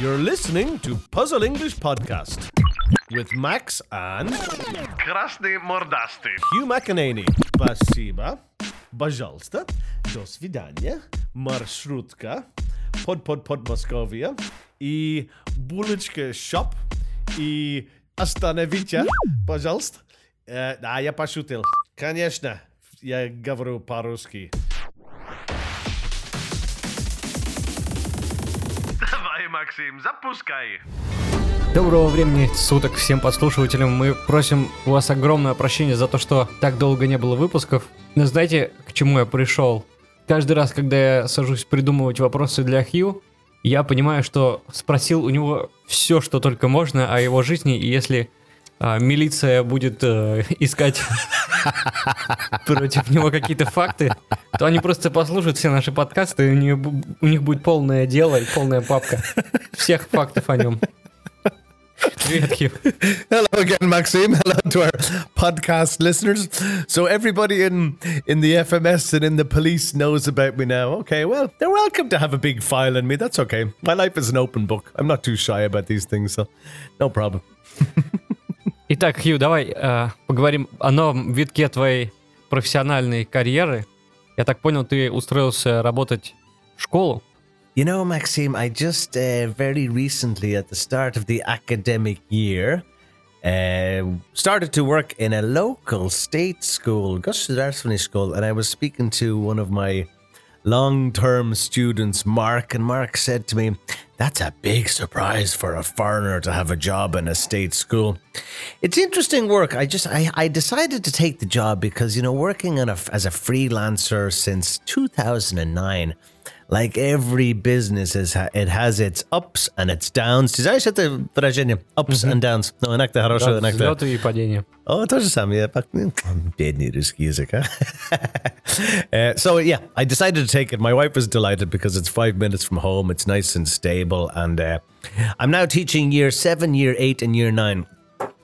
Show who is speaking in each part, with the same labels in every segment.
Speaker 1: You're listening to Puzzle English Podcast with Max and
Speaker 2: Красный мордастый.
Speaker 1: Hugh McEnany. Спасибо. Пожалуйста. До свидания. Маршрутка. Под-под-под Московия. И булочка шоп. И остановите, пожалуйста. Э, да, я пошутил. Конечно, я говорю по-русски.
Speaker 2: Максим, запускай.
Speaker 3: Доброго времени суток всем подслушивателям. Мы просим у вас огромное прощение за то, что так долго не было выпусков. Но знаете, к чему я пришел? Каждый раз, когда я сажусь придумывать вопросы для Хью, я понимаю, что спросил у него все, что только можно о его жизни, и если а, милиция будет э, искать против него какие-то факты, то они просто послушают все наши подкасты, и у, нее у них будет полное дело и полная папка всех фактов о нем. Привет, Хью.
Speaker 1: Hello again, Maxime. Hello to our podcast listeners. So everybody in in the FMS and in the police knows about me now. Okay, well, they're welcome to have a big file on me. That's okay. My life is an open book. I'm not too shy about these things, so no problem.
Speaker 3: Итак, Хью, давай э, поговорим о новом витке твоей профессиональной карьеры. Я так понял, ты устроился работать в школу.
Speaker 1: You know, Maxime, I just uh, very recently, at the start of the academic year, uh, started to work in a local state school, Gustafsson School, and I was speaking to one of my long-term students, Mark, and Mark said to me, "That's a big surprise for a foreigner to have a job in a state school." It's interesting work. I just I, I decided to take the job because you know working a, as a freelancer since 2009 like every business is ha- it has its ups and its downs. Ты знаешь это выражение? Ups and downs. Ну, иногда хорошо, иногда...
Speaker 3: Взлеты и падения.
Speaker 1: О, то же самое. пак- м, Бедный русский язык, а? Uh, so, yeah, I decided to take it. My wife was delighted because it's five minutes from home. It's nice and stable. And uh, I'm now teaching year seven, year eight, and year nine.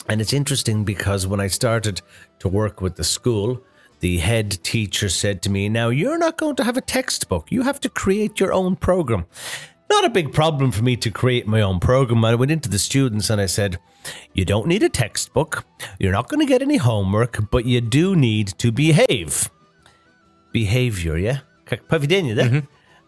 Speaker 1: And it's interesting because when I started to work with the school, the head teacher said to me, Now you're not going to have a textbook. You have to create your own program. Not a big problem for me to create my own program. I went into the students and I said, You don't need a textbook. You're not going to get any homework, but you do need to behave. Behavior, yeah? Как поведение, да?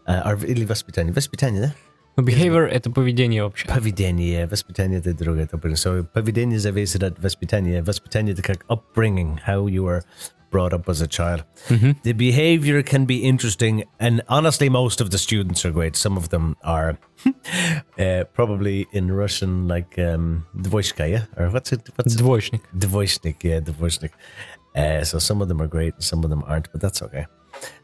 Speaker 1: А, or- или воспитание. Воспитание, да?
Speaker 3: Ну, behavior — это поведение вообще.
Speaker 1: Поведение, воспитание это другое. это upbringing. So, поведение зависит от воспитания. Воспитание это как upbringing, how you were brought up as a child. Mm-hmm. The behavior can be interesting, and honestly, most of the students are great. Some of them are uh, probably in Russian, like um, Or what's it? What's
Speaker 3: Dvoishnik.
Speaker 1: Dvoishnik, yeah, Dvoishnik. Uh, so some of them are great, some of them aren't, but that's okay.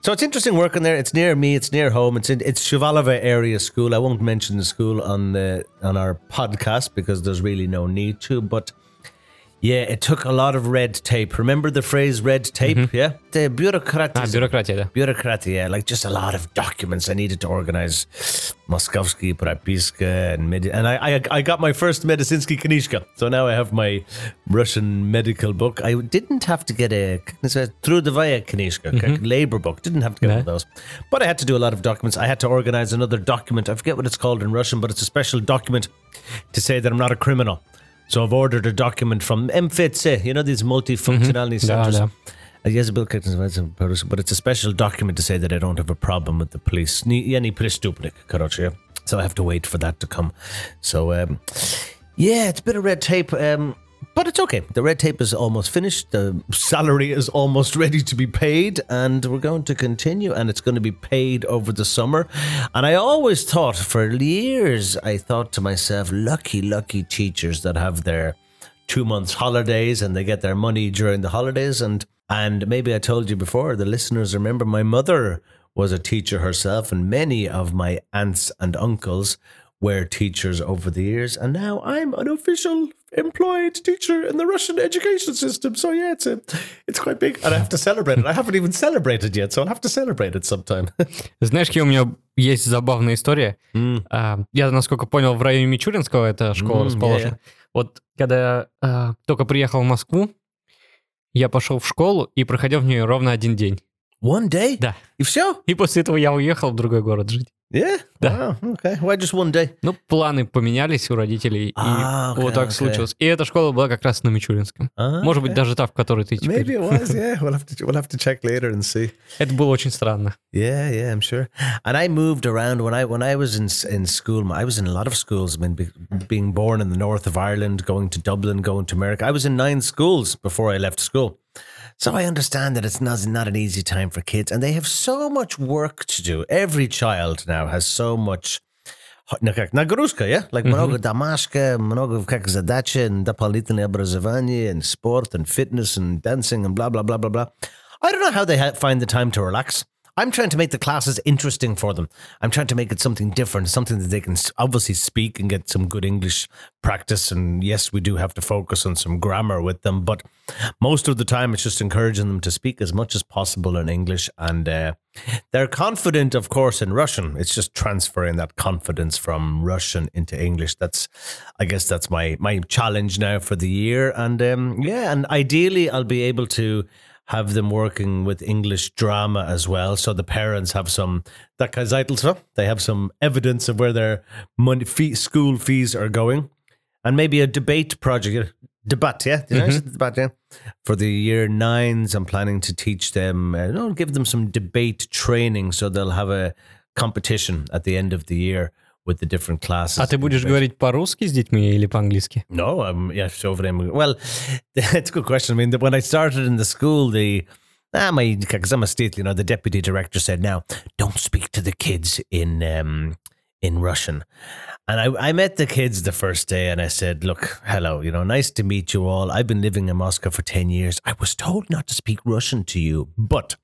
Speaker 1: So it's interesting working there. It's near me. It's near home. It's in it's Shivalova area school. I won't mention the school on the on our podcast because there's really no need to. But yeah, it took a lot of red tape. Remember the phrase red tape? Mm-hmm. Yeah. The bureaucracy.
Speaker 3: Ah, bureaucracy, yeah.
Speaker 1: Bureaucracy, yeah. Like just a lot of documents I needed to organize. Moskovsky, Prapiska, and Medi- and I, I, I got my first Medicinsky Knishka. So now I have my Russian medical book. I didn't have to get a Trudovaya Knishka, mm-hmm. labor book. Didn't have to get no. one of those. But I had to do a lot of documents. I had to organize another document. I forget what it's called in Russian, but it's a special document to say that I'm not a criminal. So I've ordered a document from MFITSE, you know, these multifunctionality
Speaker 3: Да,
Speaker 1: centers.
Speaker 3: да.
Speaker 1: Я забыл, как называется по-русски, but it's a special document to say that I don't have a problem with the police. Ни- Я не преступник, короче. yeah. So I have to wait for that to come. So, um, yeah, it's a bit of red tape, um, but it's okay. The red tape is almost finished. The salary is almost ready to be paid, and we're going to continue, and it's going to be paid over the summer. And I always thought, for years, I thought to myself, lucky, lucky teachers that have their two months holidays and they get their money during the holidays and and maybe I told you before the listeners remember my mother was a teacher herself and many of my aunts and uncles were teachers over the years and now I'm an official employed teacher in the Russian education system so yeah it's a, it's quite big and I have to celebrate it I haven't even celebrated yet so I'll have to celebrate it sometime
Speaker 3: Знаешь, Хью, у меня есть забавная история. А, Я, насколько понял, в районе Мичуринского эта школа
Speaker 1: М,
Speaker 3: расположена.
Speaker 1: я-я.
Speaker 3: Вот когда я а, только приехал в Москву, я пошел в школу и проходил в нее ровно один день.
Speaker 1: one day
Speaker 3: Да.
Speaker 1: и все
Speaker 3: И после этого я уехал в другой город жить.
Speaker 1: Yeah.
Speaker 3: Да.
Speaker 1: Wow. Okay. Why just one day?
Speaker 3: Ну, планы поменялись у родителей,
Speaker 1: А,
Speaker 3: и вот
Speaker 1: окей,
Speaker 3: так
Speaker 1: окей.
Speaker 3: случилось. И эта школа была как раз на Мичуринском.
Speaker 1: Ah,
Speaker 3: Может быть,
Speaker 1: okay.
Speaker 3: даже та, в которой ты теперь.
Speaker 1: Maybe it was. Yeah. We'll have to we'll have to check later and see.
Speaker 3: Это было очень странно.
Speaker 1: Yeah, yeah, I'm sure. And I moved around when I when I was in in school. I was in a lot of schools. I mean, be, being born in the north of Ireland, going to Dublin, going to America. I was in nine schools before I left school. So I understand that it's not not an easy time for kids, and they have so much work to do. Every child now has so much. Ну, как нагрузка, yeah? Like много домашка, много как задачи, and дополнительное образование, and sport, and fitness, and dancing, and blah, blah, blah, blah, blah. I don't know how they ha- find the time to relax. I'm trying to make the classes interesting for them. I'm trying to make it something different, something that they can obviously speak and get some good English practice. And yes, we do have to focus on some grammar with them, but most of the time it's just encouraging them to speak as much as possible in English. And uh, they're confident, of course, in Russian. It's just transferring that confidence from Russian into English. That's, I guess, that's my my challenge now for the year. And um, yeah, and ideally, I'll be able to have them working with English drama as well. So the parents have some that kind of they have some evidence of where their money fee, school fees are going, and maybe a debate project. Debate, yeah, say debate, yeah. For the year nines, I'm planning to teach them, uh, give them some debate training, so they'll have a competition at the end of the year with the different classes.
Speaker 3: А ты
Speaker 1: in
Speaker 3: будешь
Speaker 1: debate.
Speaker 3: говорить по-русски с детьми или по-английски?
Speaker 1: No, I'm yeah, so over them. Well, it's a good question. I mean, the, when I started in the school, the ah, my because I'm a state, you know, the deputy director said, "Now, don't speak to the kids in um in Russian." And I, I met the kids the first day, and I said, "Look, hello, you know, nice to meet you all. I've been living in Moscow for ten years. I was told not to speak Russian to you, but."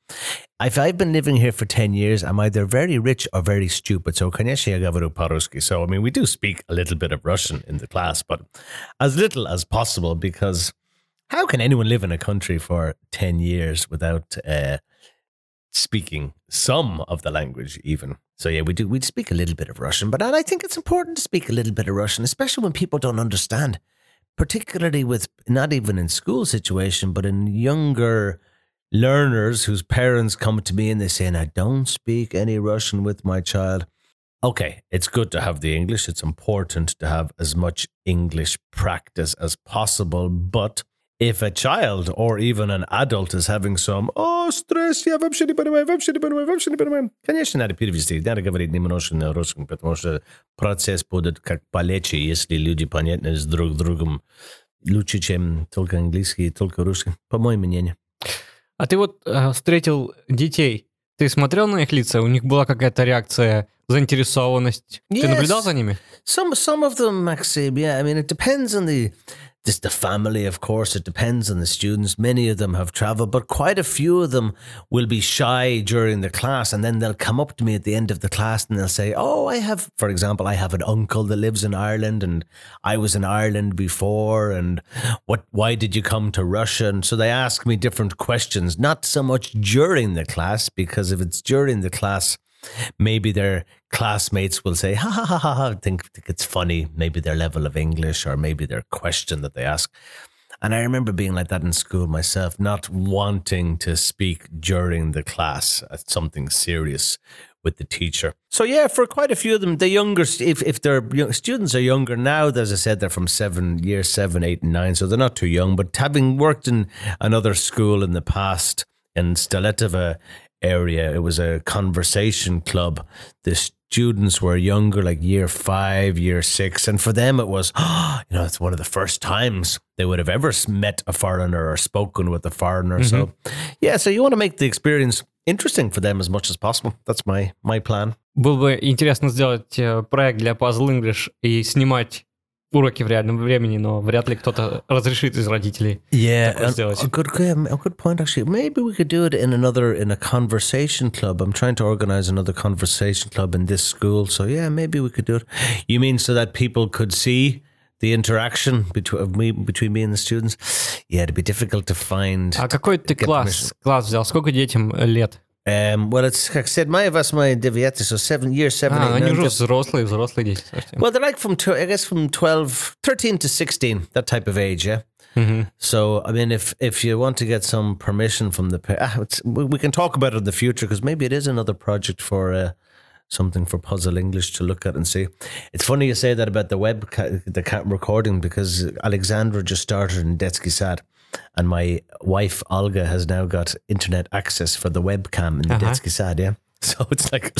Speaker 1: If I've been living here for 10 years, I'm either very rich or very stupid. So, конечно, я говорю по-русски. So, I mean, we do speak a little bit of Russian in the class, but as little as possible because how can anyone live in a country for 10 years without uh, speaking some of the language even? So, yeah, we do, we speak a little bit of Russian, but I think it's important to speak a little bit of Russian, especially when people don't understand, particularly with not even in school situation, but in younger learners whose parents come to me and they say, I don't speak any Russian with my child. Okay, it's good to have the English. It's important to have as much English practice as possible. But if a child or even an adult is having some, oh, стресс, я вообще не понимаю, вообще не понимаю, вообще не понимаю. Конечно, надо перевести. Надо говорить немножко на русском, потому что процесс будет как полегче, если люди понятны с друг другом лучше, чем только английский и только русский, по моему мнению.
Speaker 3: А ты вот э, встретил детей, ты смотрел на их лица, у них была какая-то реакция, заинтересованность? Ты
Speaker 1: Yes.
Speaker 3: наблюдал за ними?
Speaker 1: Some some of them, Maxime, yeah. I mean, it depends on the this the family, of course. It depends on the students. Many of them have traveled, but quite a few of them will be shy during the class, and then they'll come up to me at the end of the class and they'll say, "Oh, I have, for example, I have an uncle that lives in Ireland, and I was in Ireland before, and what? Why did you come to Russia?" And so they ask me different questions, not so much during the class, because if it's during the class maybe their classmates will say, ha ha ha ha, ha think, think it's funny, maybe their level of English or maybe their question that they ask. And I remember being like that in school myself, not wanting to speak during the class at something serious with the teacher. So yeah, for quite a few of them, the younger, if if their students are younger now, as I said, they're from seven, year seven, eight, and nine, so they're not too young. But having worked in another school in the past in Stoletova area, it was a conversation club. The students were younger, like year five, year six, and for them it was, you know, it's one of the first times they would have ever s- met a foreigner or spoken with a foreigner. So, yeah, so you want to make the experience interesting for them as much as possible. That's my my plan.
Speaker 3: Было бы интересно сделать э, проект для Puzzle English и снимать уроки в реальном времени, но вряд ли кто-то разрешит из родителей.
Speaker 1: Yeah,
Speaker 3: Такое сделать.
Speaker 1: a good um, a good point actually. Maybe we could do it in another in a conversation club. I'm trying to organize another conversation club in this school. So yeah, maybe we could do it. You mean so that people could see the interaction between me between me and the students? Yeah, it'd be difficult to find.
Speaker 3: А какой ты класс, класс взял? Сколько детям э, лет?
Speaker 1: Um, well, it's like I said, my of us, my deviati, so seven years, seven,
Speaker 3: А,
Speaker 1: eight,
Speaker 3: они
Speaker 1: nine,
Speaker 3: уже
Speaker 1: just-
Speaker 3: взрослые, взрослые дети совсем.
Speaker 1: Well, they're like from tw- I guess from 12, 13 to sixteen, that type of age, yeah.
Speaker 3: Мгм.
Speaker 1: So, I mean, if if you want to get some permission from the, pa- ah, it's, we we can talk about it in the future because maybe it is another project for uh, something for Puzzle English to look at and see. It's funny you say that about the web, ca- the ca- recording, because Alexandra just started in Detsky Sad. And my wife, Olga, has now got internet access for the webcam in the
Speaker 3: Uh-huh.
Speaker 1: Detsky Sad, yeah? So it's like,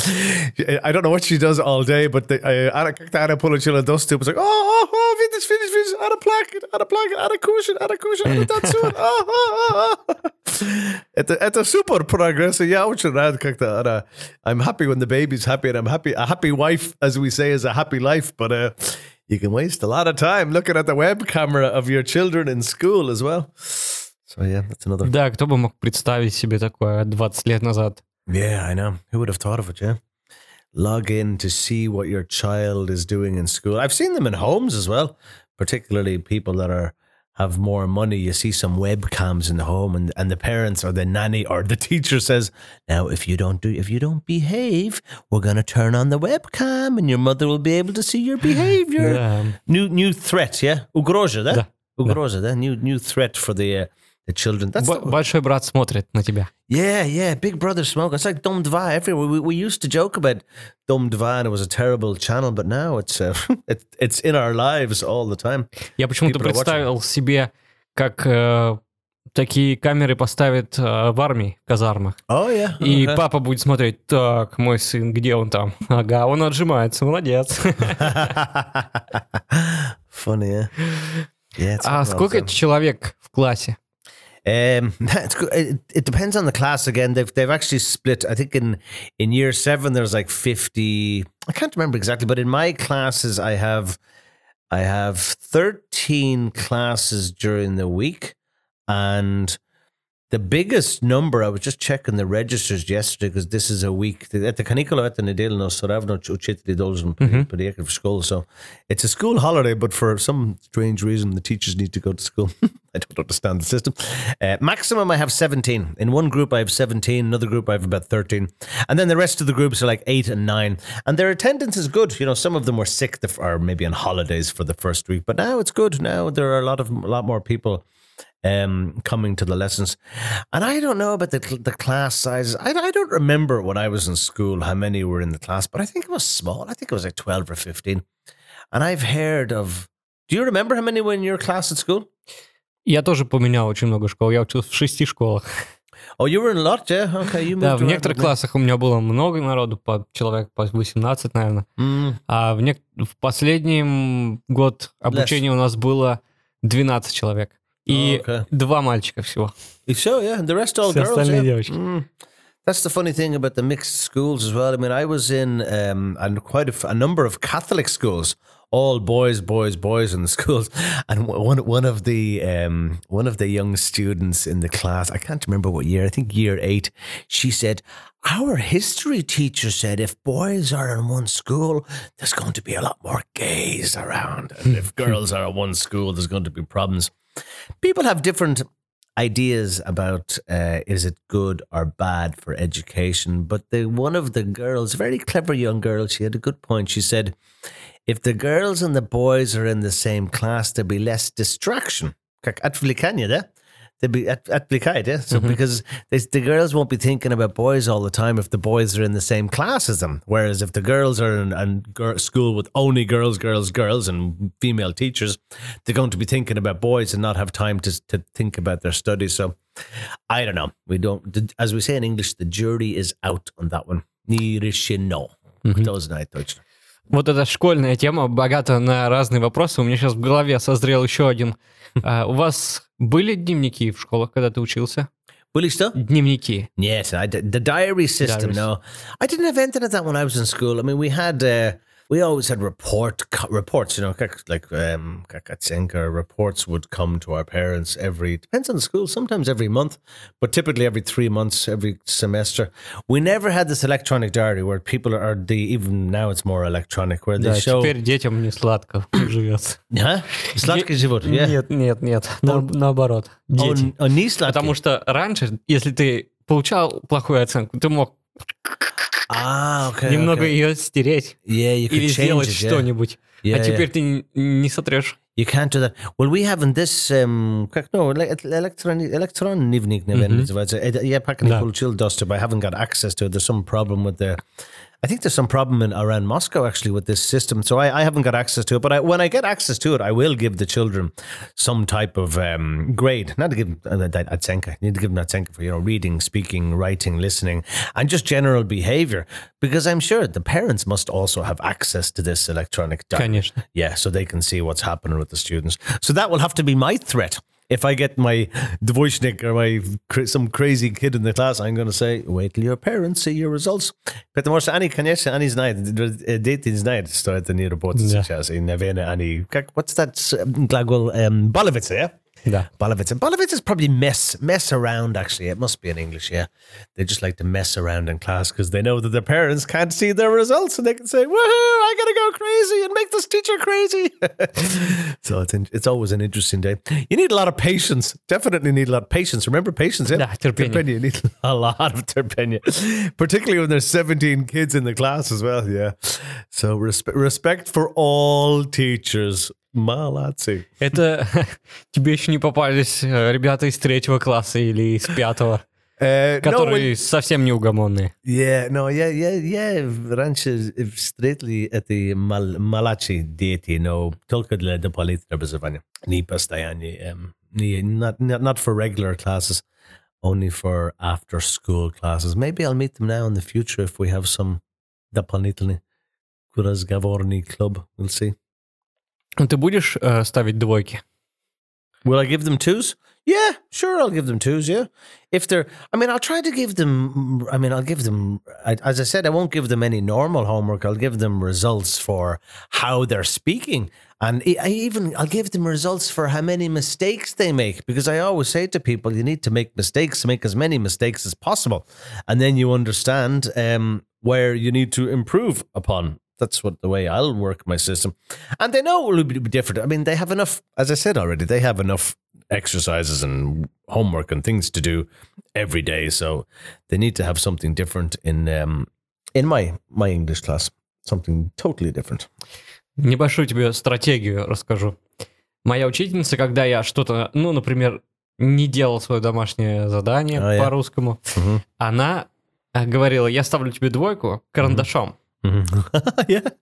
Speaker 1: I don't know what she does all day, but the, uh, Anna, Anna Pulichilla does too. It's like, oh, oh, oh, finish, finish, finish, Anna Placket, Anna Placket, Anna Cushion, Anna Cushion, Anna Datsun, oh, oh, oh. Это, это супер прогресс, и я очень рад как-то, Анна. I'm happy when the baby's happy, and I'm happy, a happy wife, as we say, is a happy life, but uh, you can waste a lot of time looking at the web camera of your children in school as well. So yeah, that's another
Speaker 3: Да, кто бы мог представить себе такое 20 лет назад?
Speaker 1: Yeah, I know. Who would have thought of it, yeah? Log in to see what your child is doing in school. I've seen them in homes as well, particularly people that are have more money, you see some webcams in the home, and, and the parents or the nanny or the teacher says, "Now, if you don't do, if you don't behave, we're going to turn on the webcam, and your mother will be able to see your behavior."
Speaker 3: yeah.
Speaker 1: New new threat, yeah, ugroza,
Speaker 3: that.
Speaker 1: Ugroza, that new new threat for the uh, the children. That's
Speaker 3: Б- Большой брат смотрит на тебя.
Speaker 1: yeah, yeah, Big Brother Smoke. It's like Dum Dva everywhere. We, we used to joke about Dum Dva and it was a terrible channel, but now it's uh, it, it's in our lives all the time.
Speaker 3: Я почему-то
Speaker 1: People
Speaker 3: представил себе, как э, такие камеры поставят э, в армии, в казармах.
Speaker 1: Oh yeah,
Speaker 3: И
Speaker 1: okay.
Speaker 3: папа будет смотреть, так, мой сын, где он там? Ага, он отжимается, молодец.
Speaker 1: funny, yeah. Yeah.
Speaker 3: А сколько
Speaker 1: done.
Speaker 3: человек в классе?
Speaker 1: Um. It, it depends on the class again. They've they've actually split. I think in in year seven there's like fifty. I can't remember exactly, but in my classes I have I have thirteen classes during the week, and the biggest number. I was just checking the registers yesterday because this is a week. At the canicula at the nedel no soravno uchitli dolzum periek for school. So it's a school holiday, but for some strange reason the teachers need to go to school. I don't understand the system. Uh, maximum, I have 17. In one group, I have 17. Another group, I have about 13. And then the rest of the groups are like eight and nine. And their attendance is good. You know, some of them were sick the, or maybe on holidays for the first week, but now it's good. Now there are a lot of a lot more people um, coming to the lessons. And I don't know about the, cl- the class sizes. I, I don't remember when I was in school how many were in the class, but I think it was small. I think it was like 12 or 15. And I've heard of. Do you remember how many were in your class at school?
Speaker 3: Я тоже поменял очень много школ. Я учился в шести школах.
Speaker 1: Oh, you were in a lot, yeah? Okay, you moved
Speaker 3: Да, в
Speaker 1: around
Speaker 3: некоторых
Speaker 1: with me.
Speaker 3: классах у меня было много народу, по человек по 18, наверное.
Speaker 1: Mm.
Speaker 3: А в, нек- в последний год обучения у нас было 12 человек. И
Speaker 1: Oh, okay.
Speaker 3: два мальчика всего.
Speaker 1: If so, yeah. And the rest all
Speaker 3: Все
Speaker 1: girls,
Speaker 3: остальные
Speaker 1: yeah.
Speaker 3: девочки.
Speaker 1: Mm. That's the funny thing about the mixed schools as well. I mean, I was in um, and quite a, f- a number of Catholic schools, all boys, boys, boys in the schools. And w- one one of the um, one of the young students in the class, I can't remember what year. I think year eight. She said, "Our history teacher said if boys are in one school, there's going to be a lot more gays around, and if girls are in one school, there's going to be problems." People have different ideas about uh, is it good or bad for education, but the one of the girls, very clever young girl, she had a good point. She said, if the girls and the boys are in the same class, there'll be less distraction be at, at Blikite, yeah. So mm-hmm. because they, the girls won't be thinking about boys all the time if the boys are in the same class as them. Whereas if the girls are in, school with only girls, girls, girls, and female teachers, they're going to be thinking about boys and not have time to to think about their studies. So I don't know. We don't, as we say in English, the jury is out on that one. Ni mm-hmm. Does night Deutschland.
Speaker 3: Вот эта школьная тема богата на разные вопросы. У меня сейчас в голове созрел еще один. А, у вас были дневники в школах, когда ты учился?
Speaker 1: Были что?
Speaker 3: Дневники.
Speaker 1: Yes, I the diary system.
Speaker 3: Diaries.
Speaker 1: No, I didn't have anything of that when I was in school. I mean, we had uh, we always had report co- reports. You know, как- like um, как оценка, reports would come to our parents every depends on the school. Sometimes every month, but typically every three months, every semester. We never had this electronic diary where people are the even now it's more electronic where they
Speaker 3: Да,
Speaker 1: show.
Speaker 3: теперь детям не сладко живется.
Speaker 1: Huh? Сладкий живот, yeah.
Speaker 3: Нет, нет, нет. На- наоборот. Дети.
Speaker 1: Он, он не сладкий.
Speaker 3: Потому что раньше, если ты получал плохую оценку, ты мог
Speaker 1: Ah, okay.
Speaker 3: немного
Speaker 1: okay.
Speaker 3: ее стереть
Speaker 1: Yeah, you could
Speaker 3: или
Speaker 1: change
Speaker 3: сделать
Speaker 1: it, yeah.
Speaker 3: что-нибудь.
Speaker 1: Yeah,
Speaker 3: а
Speaker 1: yeah.
Speaker 3: теперь ты н- не сотрешь.
Speaker 1: You can't do that. Well, we haven't this. Um, как- no, ele- electron electron nivnik
Speaker 3: Mhm.
Speaker 1: называется. Э, Я пока не
Speaker 3: Да.
Speaker 1: получил доступ. I haven't got access to it. There's some problem with the I think there's some problem in, around Moscow actually with this system. So I, I haven't got access to it, but I, when I get access to it, I will give the children some type of um, grade. Not to give uh, them a Atsenka, you need to give them Atsenka for you know reading, speaking, writing, listening, and just general behavior. Because I'm sure the parents must also have access to this electronic.
Speaker 3: Diet.
Speaker 1: Yeah, so they can see what's happening with the students. So that will have to be my threat if I get my Dvoishnik or my some crazy kid in the class, I'm going to say, wait till your parents see your results. Peter morsa ani konječe, ani znaje, deti znaje, što
Speaker 3: je
Speaker 1: to nije robot, yeah. ani, what's that eh, glagol ehm, um, yeah?
Speaker 3: Yeah.
Speaker 1: Bolovitz. And probably mess mess around, actually. It must be in English, yeah. They just like to mess around in class because they know that their parents can't see their results and they can say, woohoo, I got to go crazy and make this teacher crazy. so it's, in, it's always an interesting day. You need a lot of patience. Definitely need a lot of patience. Remember patience, yeah?
Speaker 3: Nah, terpenia. terpenia.
Speaker 1: You need a lot of terpenia, particularly when there's 17 kids in the class as well, yeah. So respe- respect for all teachers Молодцы.
Speaker 3: Это тебе еще не попались э, ребята из третьего класса или из пятого,
Speaker 1: no, when-
Speaker 3: которые совсем неугомонные.
Speaker 1: Yeah, no, yeah, yeah, yeah. Раньше встретили эти мал, дети, но только для дополнительного образования. Не постоянные. Um, не, not, not, not for regular classes, only for after school classes. Maybe I'll meet them now in the future if we have some дополнительный разговорный club. We'll see.
Speaker 3: Ну, Ты будешь э, ставить двойки?
Speaker 1: Will I give them twos? Yeah, sure, I'll give them twos. Yeah, if they're, I mean, I'll try to give them. I mean, I'll give them. I- As I said, I won't give them any normal homework. I'll give them results for how they're speaking, and I I even I'll give them results for how many mistakes they make. Because I always say to people, you need to make mistakes, make as many mistakes as possible, and then you understand um, where you need to improve upon. That's what the way I'll work my system. And they know it will be different. I mean, they have enough, as I said already, they have enough exercises and homework and things to do every day. So they need to have something different in um, in my my English class. Something totally different.
Speaker 3: Небольшую тебе стратегию расскажу. Моя учительница, когда я что-то, ну, например, не делал свое домашнее задание
Speaker 1: А,
Speaker 3: по-русскому,
Speaker 1: Мгм.
Speaker 3: она э, говорила, я ставлю тебе двойку карандашом,
Speaker 1: yeah,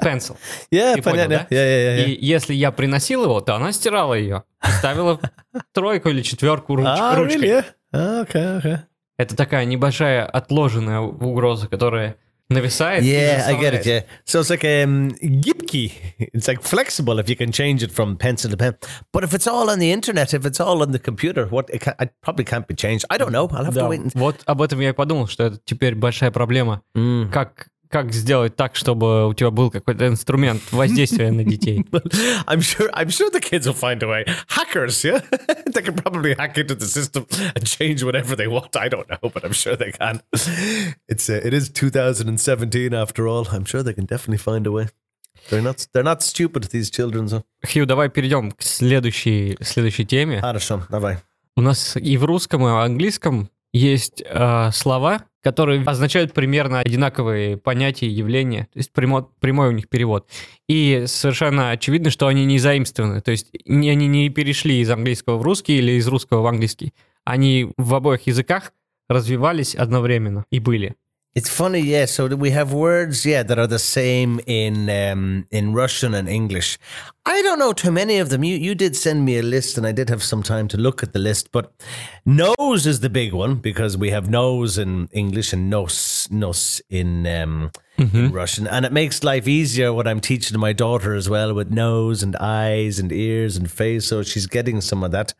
Speaker 3: pencil.
Speaker 1: yeah,
Speaker 3: Ты понял, да?
Speaker 1: yeah, yeah, yeah.
Speaker 3: И если я приносил его, то она стирала ее. Ставила тройку или четверку руч-
Speaker 1: Ah,
Speaker 3: ручкой.
Speaker 1: really? Yeah. Ah, okay, okay.
Speaker 3: Это такая небольшая отложенная угроза, которая нависает.
Speaker 1: Yeah, I get it. Yeah, so it's like um, gipkey. It's like flexible if you can change it from pencil to pen. But if it's all on the internet, if it's all on the computer, what it, can, it probably can't be changed. I don't know. I'll have
Speaker 3: Да,
Speaker 1: to wait. And,
Speaker 3: вот об этом я и подумал, что это теперь большая проблема.
Speaker 1: Mm.
Speaker 3: Как, как сделать так, чтобы у тебя был какой-то инструмент воздействия на детей?
Speaker 1: I'm sure. I'm sure the kids will find a way. Hackers, yeah, they can probably hack into the system and change whatever they want. I don't know, but I'm sure they can. It's uh, it is 2017 after all. I'm sure they can definitely find a way. They're not. They're not stupid. These children. So.
Speaker 3: Хью, давай перейдем к следующей, следующей теме.
Speaker 1: Хорошо, давай.
Speaker 3: У нас и в русском, и в английском есть э, слова, которые означают примерно одинаковые понятия и явления. То есть прямо- прямой у них перевод. И совершенно очевидно, что они не заимствованы. То есть не- они не перешли из английского в русский или из русского в английский. Они в обоих языках развивались одновременно и были.
Speaker 1: It's funny, yeah. So we have words, yeah, that are the same in um, in Russian and English. I don't know too many of them. You you did send me a list, and I did have some time to look at the list. But nose is the big one because we have nose in English and nos nos in um, in Russian, and it makes life easier when I'm teaching my daughter as well with nose and eyes and ears and face. So she's getting some of that.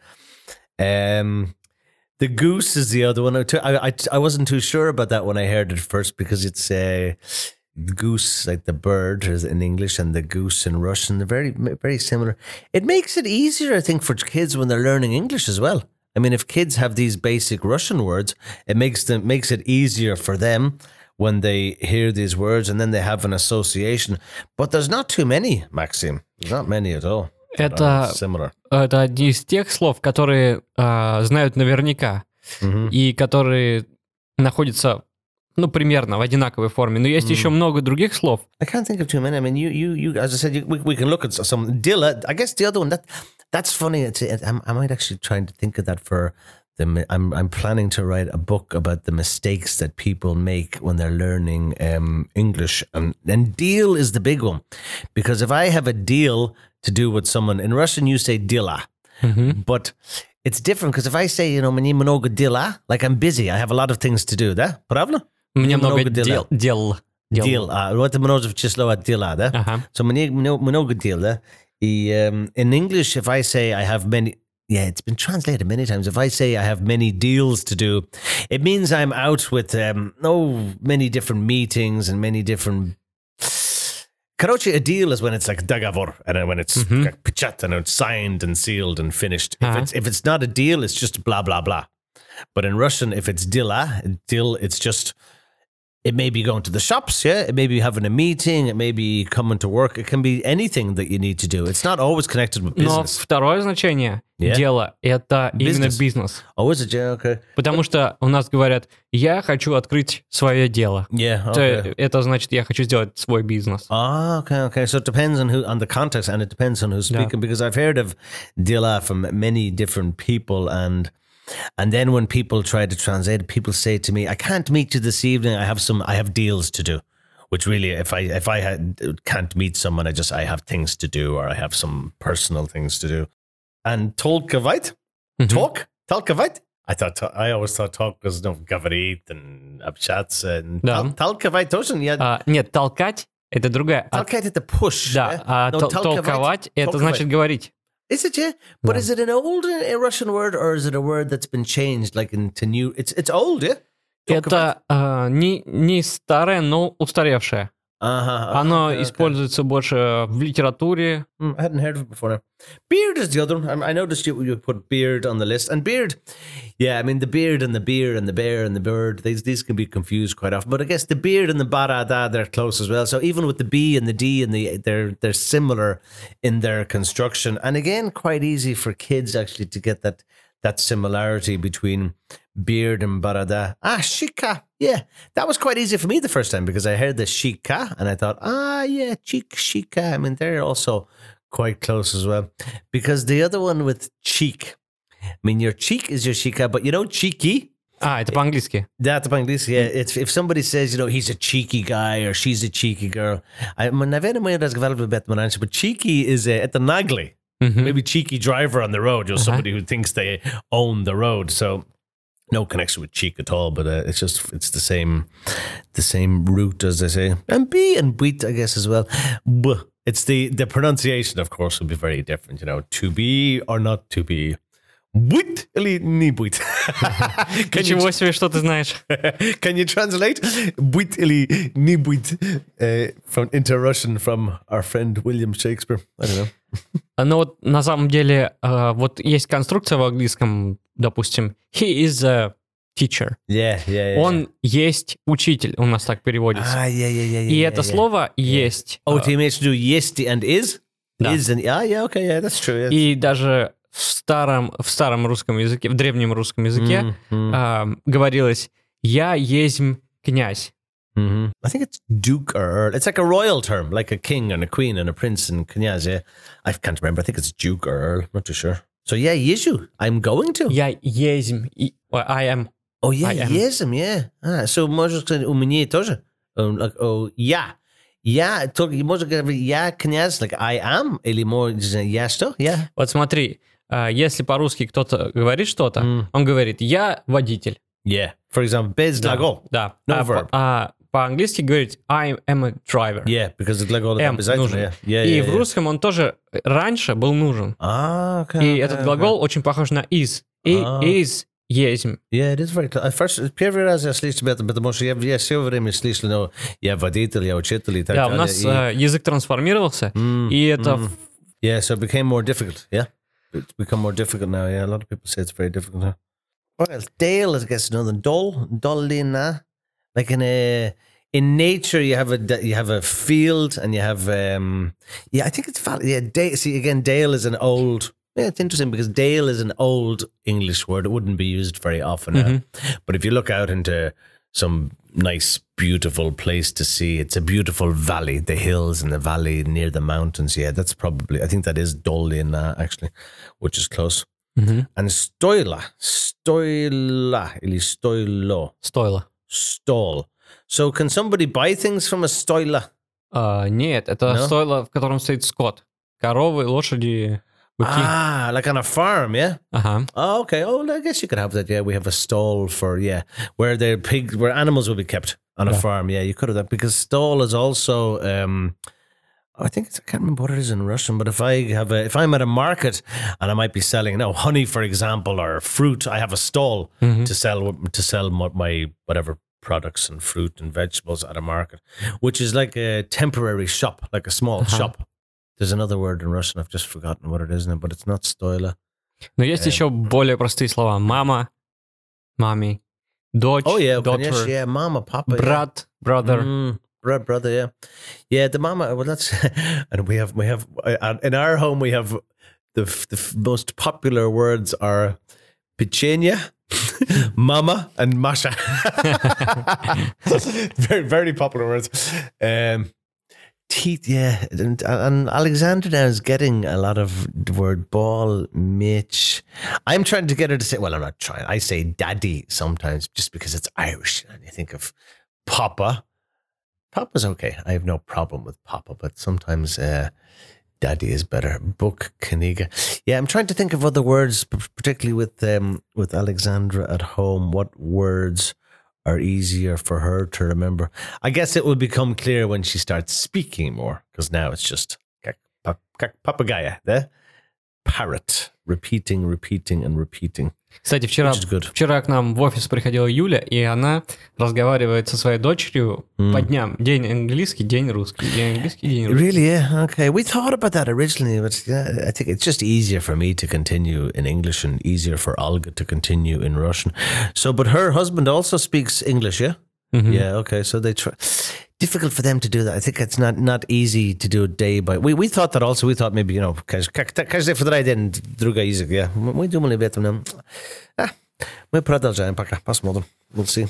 Speaker 1: Um, the goose is the other one. I, I, I wasn't too sure about that when I heard it first because it's uh, goose, like the bird in English, and the goose in Russian. They're very, very similar. It makes it easier, I think, for kids when they're learning English as well. I mean, if kids have these basic Russian words, it makes them makes it easier for them when they hear these words, and then they have an association. But there's not too many, Maxim. There's not many at all.
Speaker 3: Это, это одни из тех слов, которые а, знают наверняка
Speaker 1: Mhm.
Speaker 3: и которые находятся, ну, примерно в одинаковой форме. Но есть еще много других слов,
Speaker 1: I can't think of too many. I mean, you, you, you. As I said, you, we, we can look at some Dilla. I guess the other one that that's funny. It's, it, I, I might actually try to think of that for The, mi- I'm I'm planning to write a book about the mistakes that people make when they're learning um, English, and and deal is the big one, because if I have a deal to do with someone in Russian, you say dila, but it's different because if I say you know мне много дела, like I'm busy, I have a lot of things to do, да, правильно?
Speaker 3: Мне много
Speaker 1: много дела.
Speaker 3: дел. Дел.
Speaker 1: Deal, а вот множество число от дела, да?
Speaker 3: Ага.
Speaker 1: So мне мно- много дел, да? И um, in English, if I say I have many, yeah, it's been translated many times. If I say I have many deals to do, it means I'm out with um, oh many different meetings and many different. karachi a deal is when it's like договор, and when it's mm-hmm. like and it's signed and sealed and finished.
Speaker 3: Uh-huh.
Speaker 1: If it's if it's not a deal, it's just blah blah blah. But in Russian, if it's dila, dil, it's just it may be going to the shops, yeah. It may be having a meeting. It may be coming to work. It can be anything that you need to do. It's not always connected with
Speaker 3: Но
Speaker 1: business.
Speaker 3: второе значение
Speaker 1: Yeah.
Speaker 3: дела это именно
Speaker 1: Business.
Speaker 3: бизнес.
Speaker 1: Oh, is it? Yeah, okay.
Speaker 3: Потому что у нас говорят, я хочу открыть свое дело.
Speaker 1: Yeah,
Speaker 3: То
Speaker 1: okay.
Speaker 3: Это значит, я хочу сделать свой бизнес.
Speaker 1: Ah, okay, okay. So it depends on who, on the context, and it depends on who's
Speaker 3: Yeah.
Speaker 1: speaking. Because I've heard of dila from many different people, and and then when people try to translate, it, people say to me, "I can't meet you this evening. I have some. I have deals to do." Which really, if I if I had, can't meet someone, I just I have things to do, or I have some personal things to do. And tolkavite,
Speaker 3: Мгм.
Speaker 1: talk, talkavite. I thought I always thought talk was no говорит and общаться and
Speaker 3: Да.
Speaker 1: talkavite тоже я
Speaker 3: А, нет, толкать это другая. А,
Speaker 1: Толкать это push.
Speaker 3: да,
Speaker 1: yeah?
Speaker 3: а
Speaker 1: No,
Speaker 3: тол-
Speaker 1: толковать-
Speaker 3: толковать это
Speaker 1: толковать.
Speaker 3: значит говорить.
Speaker 1: Is it yeah? But
Speaker 3: No.
Speaker 1: is it an old uh, Russian word or is it a word that's been changed like into new? It's it's old, yeah.
Speaker 3: Это а, не, не старое, но устаревшее.
Speaker 1: Uh-huh.
Speaker 3: Оно
Speaker 1: okay, okay.
Speaker 3: используется больше в литературе.
Speaker 1: Hmm, I hadn't heard of it before. Now. Beard is the other one. I, I noticed you you put beard on the list, and beard, yeah. I mean the beard and the beer and the bear and the bird. These these can be confused quite often. But I guess the beard and the barada they're close as well. So even with the B and the D and the they're they're similar in their construction, and again quite easy for kids actually to get that that similarity between beard and barada. Ah, shika. Yeah, that was quite easy for me the first time because I heard the shika and I thought, ah, yeah, cheek shika. I mean, they're also quite close as well. Because the other one with cheek, I mean, your cheek is your shika, but you know, cheeky.
Speaker 3: А, это по-английски.
Speaker 1: That's about English, yeah. It's, if somebody says, you know, he's a cheeky guy or she's a cheeky girl, I mean, наверное, разговаривал об этом раньше, but cheeky is a, это наглый.
Speaker 3: Мгм.
Speaker 1: Maybe cheeky driver on the road, or somebody who thinks they own the road. So no connection with cheek at all, but uh, it's just it's the same, the same root as they say. And B and wheat, I guess as well. B. It's the the pronunciation, of course, will be very different. You know, to be or not to be. Wheat или не быть? Can you
Speaker 3: Ничего себе, что ты знаешь.
Speaker 1: Can you translate быть или не быть uh, from into Russian from our friend William Shakespeare? I don't know.
Speaker 3: Но вот на самом деле, э, вот есть конструкция в английском, допустим, he is a teacher.
Speaker 1: Yeah, yeah, yeah.
Speaker 3: Он есть учитель, у нас так переводится.
Speaker 1: Ah, yeah, yeah, yeah, yeah.
Speaker 3: И
Speaker 1: yeah,
Speaker 3: это
Speaker 1: yeah.
Speaker 3: слово есть.
Speaker 1: Oh,
Speaker 3: э,
Speaker 1: to image to do yes and is?
Speaker 3: Да.
Speaker 1: Is and ah, yeah, okay, yeah, that's true. Yeah.
Speaker 3: И даже в старом, в старом русском языке, в древнем русском языке
Speaker 1: Mm, mm,
Speaker 3: а, говорилось «я есмь князь».
Speaker 1: mhm. I think it's duke or earl. It's like a royal term, like a king and a queen and a prince and knyaz. Yeah, I can't remember. I think it's duke or earl. Not too sure. So yeah, Yeshu. I'm going to.
Speaker 3: Я есмь, и- I am.
Speaker 1: Oh yeah,
Speaker 3: I am.
Speaker 1: Yesum. Yeah. Ah, so можешь сказать у меня тоже. Um, like, oh yeah. Я, только можно говорить я князь, like I am, или можно я что? Я.
Speaker 3: Вот смотри, а, если по-русски кто-то говорит что-то,
Speaker 1: Mm.
Speaker 3: он говорит «я водитель».
Speaker 1: Yeah. For example, без
Speaker 3: Да,
Speaker 1: глагол.
Speaker 3: Да.
Speaker 1: No
Speaker 3: а,
Speaker 1: verb.
Speaker 3: по- а по-английски говорить I am a driver.
Speaker 1: Yeah, because the gлагол
Speaker 3: М
Speaker 1: обязательно.
Speaker 3: нужен.
Speaker 1: Yeah. Yeah,
Speaker 3: И
Speaker 1: yeah,
Speaker 3: в
Speaker 1: yeah.
Speaker 3: русском он тоже раньше был нужен.
Speaker 1: Ah, okay.
Speaker 3: И
Speaker 1: okay,
Speaker 3: этот
Speaker 1: okay.
Speaker 3: глагол очень похож на is. И
Speaker 1: А.
Speaker 3: is есмь.
Speaker 1: Yeah, it is very close. First, первый раз я слышу это, потому что я, я все время слышу, ну, я водитель, я учитель и так
Speaker 3: Да, у
Speaker 1: далее.
Speaker 3: нас
Speaker 1: И-
Speaker 3: э, язык трансформировался,
Speaker 1: М,
Speaker 3: и это
Speaker 1: м. Yeah, so it became more difficult. Yeah, it's become more difficult now. Yeah, a lot of people say it's very difficult now. Well, Dale is, I guess, another dull, dullina. like in a in nature you have a you have a field and you have um yeah I think it's yeah Dale, see again Dale is an old yeah it's interesting because Dale is an old English word it wouldn't be used very often uh, mm-hmm. but if you look out into some nice beautiful place to see it's a beautiful valley the hills and the valley near the mountains yeah that's probably I think that is Dolin uh, actually which is close.
Speaker 3: Mm-hmm.
Speaker 1: And Stoila, Stoila, ili Stoilo.
Speaker 3: Stoila
Speaker 1: Stall. So can somebody buy things from a stoila?
Speaker 3: А, нет, это
Speaker 1: No?
Speaker 3: стоило, в котором стоит скот. Коровы, лошади, быки.
Speaker 1: Ah, like on a farm, yeah?
Speaker 3: Ага.
Speaker 1: Oh, okay. Oh, I guess you could have that. Yeah, we have a stall for yeah, where the pig, where animals will be kept on a
Speaker 3: Yeah.
Speaker 1: farm. Yeah, you could have that because stall is also. um I think it's, I can't remember what it is in Russian, but if I have a, if I'm at a market and I might be selling, no honey, for example, or fruit, I have a stall
Speaker 3: Мгм.
Speaker 1: to sell to sell my, my whatever products and fruit and vegetables at a market, which is like a temporary shop, like a small
Speaker 3: Uh-huh.
Speaker 1: shop. There's another word in Russian. I've just forgotten what it is now, but it's not stoila.
Speaker 3: Но есть
Speaker 1: Э.
Speaker 3: еще более простые слова. Мама, мами, дочь,
Speaker 1: Oh yeah,
Speaker 3: daughter,
Speaker 1: конечно, yeah, mama, papa, yeah.
Speaker 3: брат, brother.
Speaker 1: Mm, bro- brother, yeah, yeah. The mama. Well, that's and we have we have uh, in our home we have the the most popular words are pichenia, mama, and masha. very very popular words. Um, teeth, yeah, and, and Alexandra now is getting a lot of the word ball, Mitch. I'm trying to get her to say. Well, I'm not trying. I say daddy sometimes just because it's Irish, and you think of Papa. Papa's okay. I have no problem with Papa, but sometimes uh, Daddy is better. Book Kaniga. Yeah, I'm trying to think of other words, particularly with um, with Alexandra at home. What words are easier for her to remember? I guess it will become clear when she starts speaking more, because now it's just papagaya, the parrot, repeating, repeating, and repeating.
Speaker 3: Кстати, вчера,
Speaker 1: Which is good.
Speaker 3: вчера к нам в офис приходила Юля, и она разговаривает со своей дочерью
Speaker 1: Mm.
Speaker 3: по дням. День английский, день русский. День английский, день русский.
Speaker 1: Really? Yeah. Okay. We thought about that originally, but yeah, I think it's just easier for me to continue in English and easier for Olga to continue in Russian. So, but her husband also speaks English, yeah.
Speaker 3: Мгм.
Speaker 1: Yeah. Okay. So they try. Difficult for them to do that. I think it's not not easy to do it day by. We we thought that also. We thought maybe you know, каждый for the день другой язык. Yeah. Мы думали об этом. но, а, Мы продолжаем пока. Посмотрим. We'll see.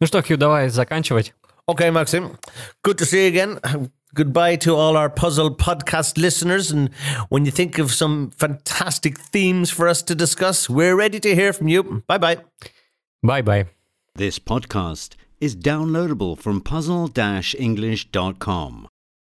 Speaker 3: Ну что, Хью, давай заканчивать.
Speaker 1: Okay, Maxim. Good to see you again. Goodbye to all our puzzle podcast listeners. And when you think of some fantastic themes for us to discuss, we're ready to hear from you. Bye bye.
Speaker 3: Bye-bye.
Speaker 4: This podcast is downloadable from puzzle-english.com.